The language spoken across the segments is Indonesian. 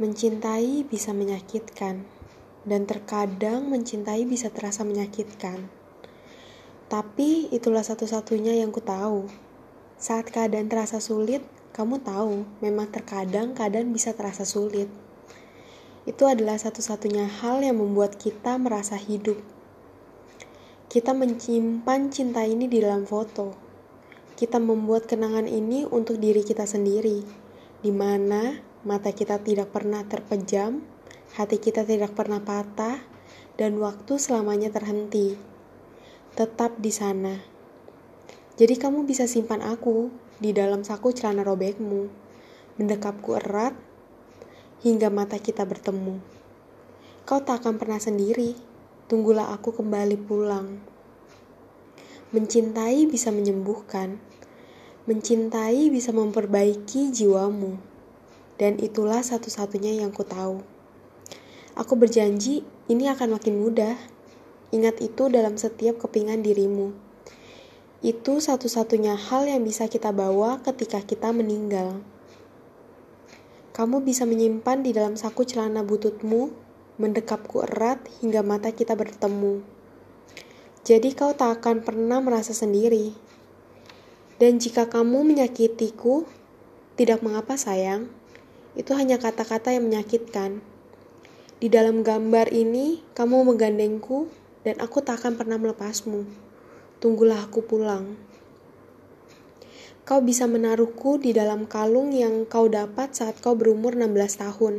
Mencintai bisa menyakitkan, dan terkadang mencintai bisa terasa menyakitkan. Tapi itulah satu-satunya yang ku tahu. Saat keadaan terasa sulit, kamu tahu, memang terkadang keadaan bisa terasa sulit. Itu adalah satu-satunya hal yang membuat kita merasa hidup. Kita menyimpan cinta ini di dalam foto. Kita membuat kenangan ini untuk diri kita sendiri, di mana Mata kita tidak pernah terpejam, hati kita tidak pernah patah, dan waktu selamanya terhenti. Tetap di sana. Jadi kamu bisa simpan aku di dalam saku celana robekmu, mendekapku erat hingga mata kita bertemu. Kau tak akan pernah sendiri, tunggulah aku kembali pulang. Mencintai bisa menyembuhkan, mencintai bisa memperbaiki jiwamu dan itulah satu-satunya yang ku tahu. Aku berjanji ini akan makin mudah. Ingat itu dalam setiap kepingan dirimu. Itu satu-satunya hal yang bisa kita bawa ketika kita meninggal. Kamu bisa menyimpan di dalam saku celana bututmu, mendekapku erat hingga mata kita bertemu. Jadi kau tak akan pernah merasa sendiri. Dan jika kamu menyakitiku, tidak mengapa sayang, itu hanya kata-kata yang menyakitkan. Di dalam gambar ini, kamu menggandengku dan aku tak akan pernah melepasmu. Tunggulah aku pulang. Kau bisa menaruhku di dalam kalung yang kau dapat saat kau berumur 16 tahun.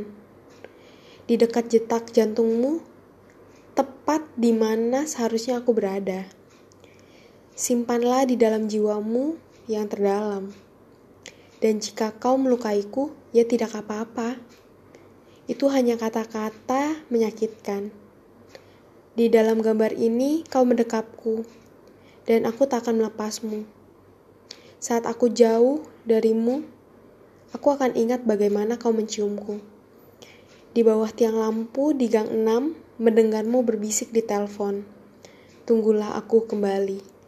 Di dekat jetak jantungmu, tepat di mana seharusnya aku berada. Simpanlah di dalam jiwamu yang terdalam. Dan jika kau melukaiku, ya tidak apa-apa. Itu hanya kata-kata menyakitkan. Di dalam gambar ini, kau mendekapku, dan aku tak akan melepasmu. Saat aku jauh darimu, aku akan ingat bagaimana kau menciumku. Di bawah tiang lampu di gang 6, mendengarmu berbisik di telepon. Tunggulah aku kembali.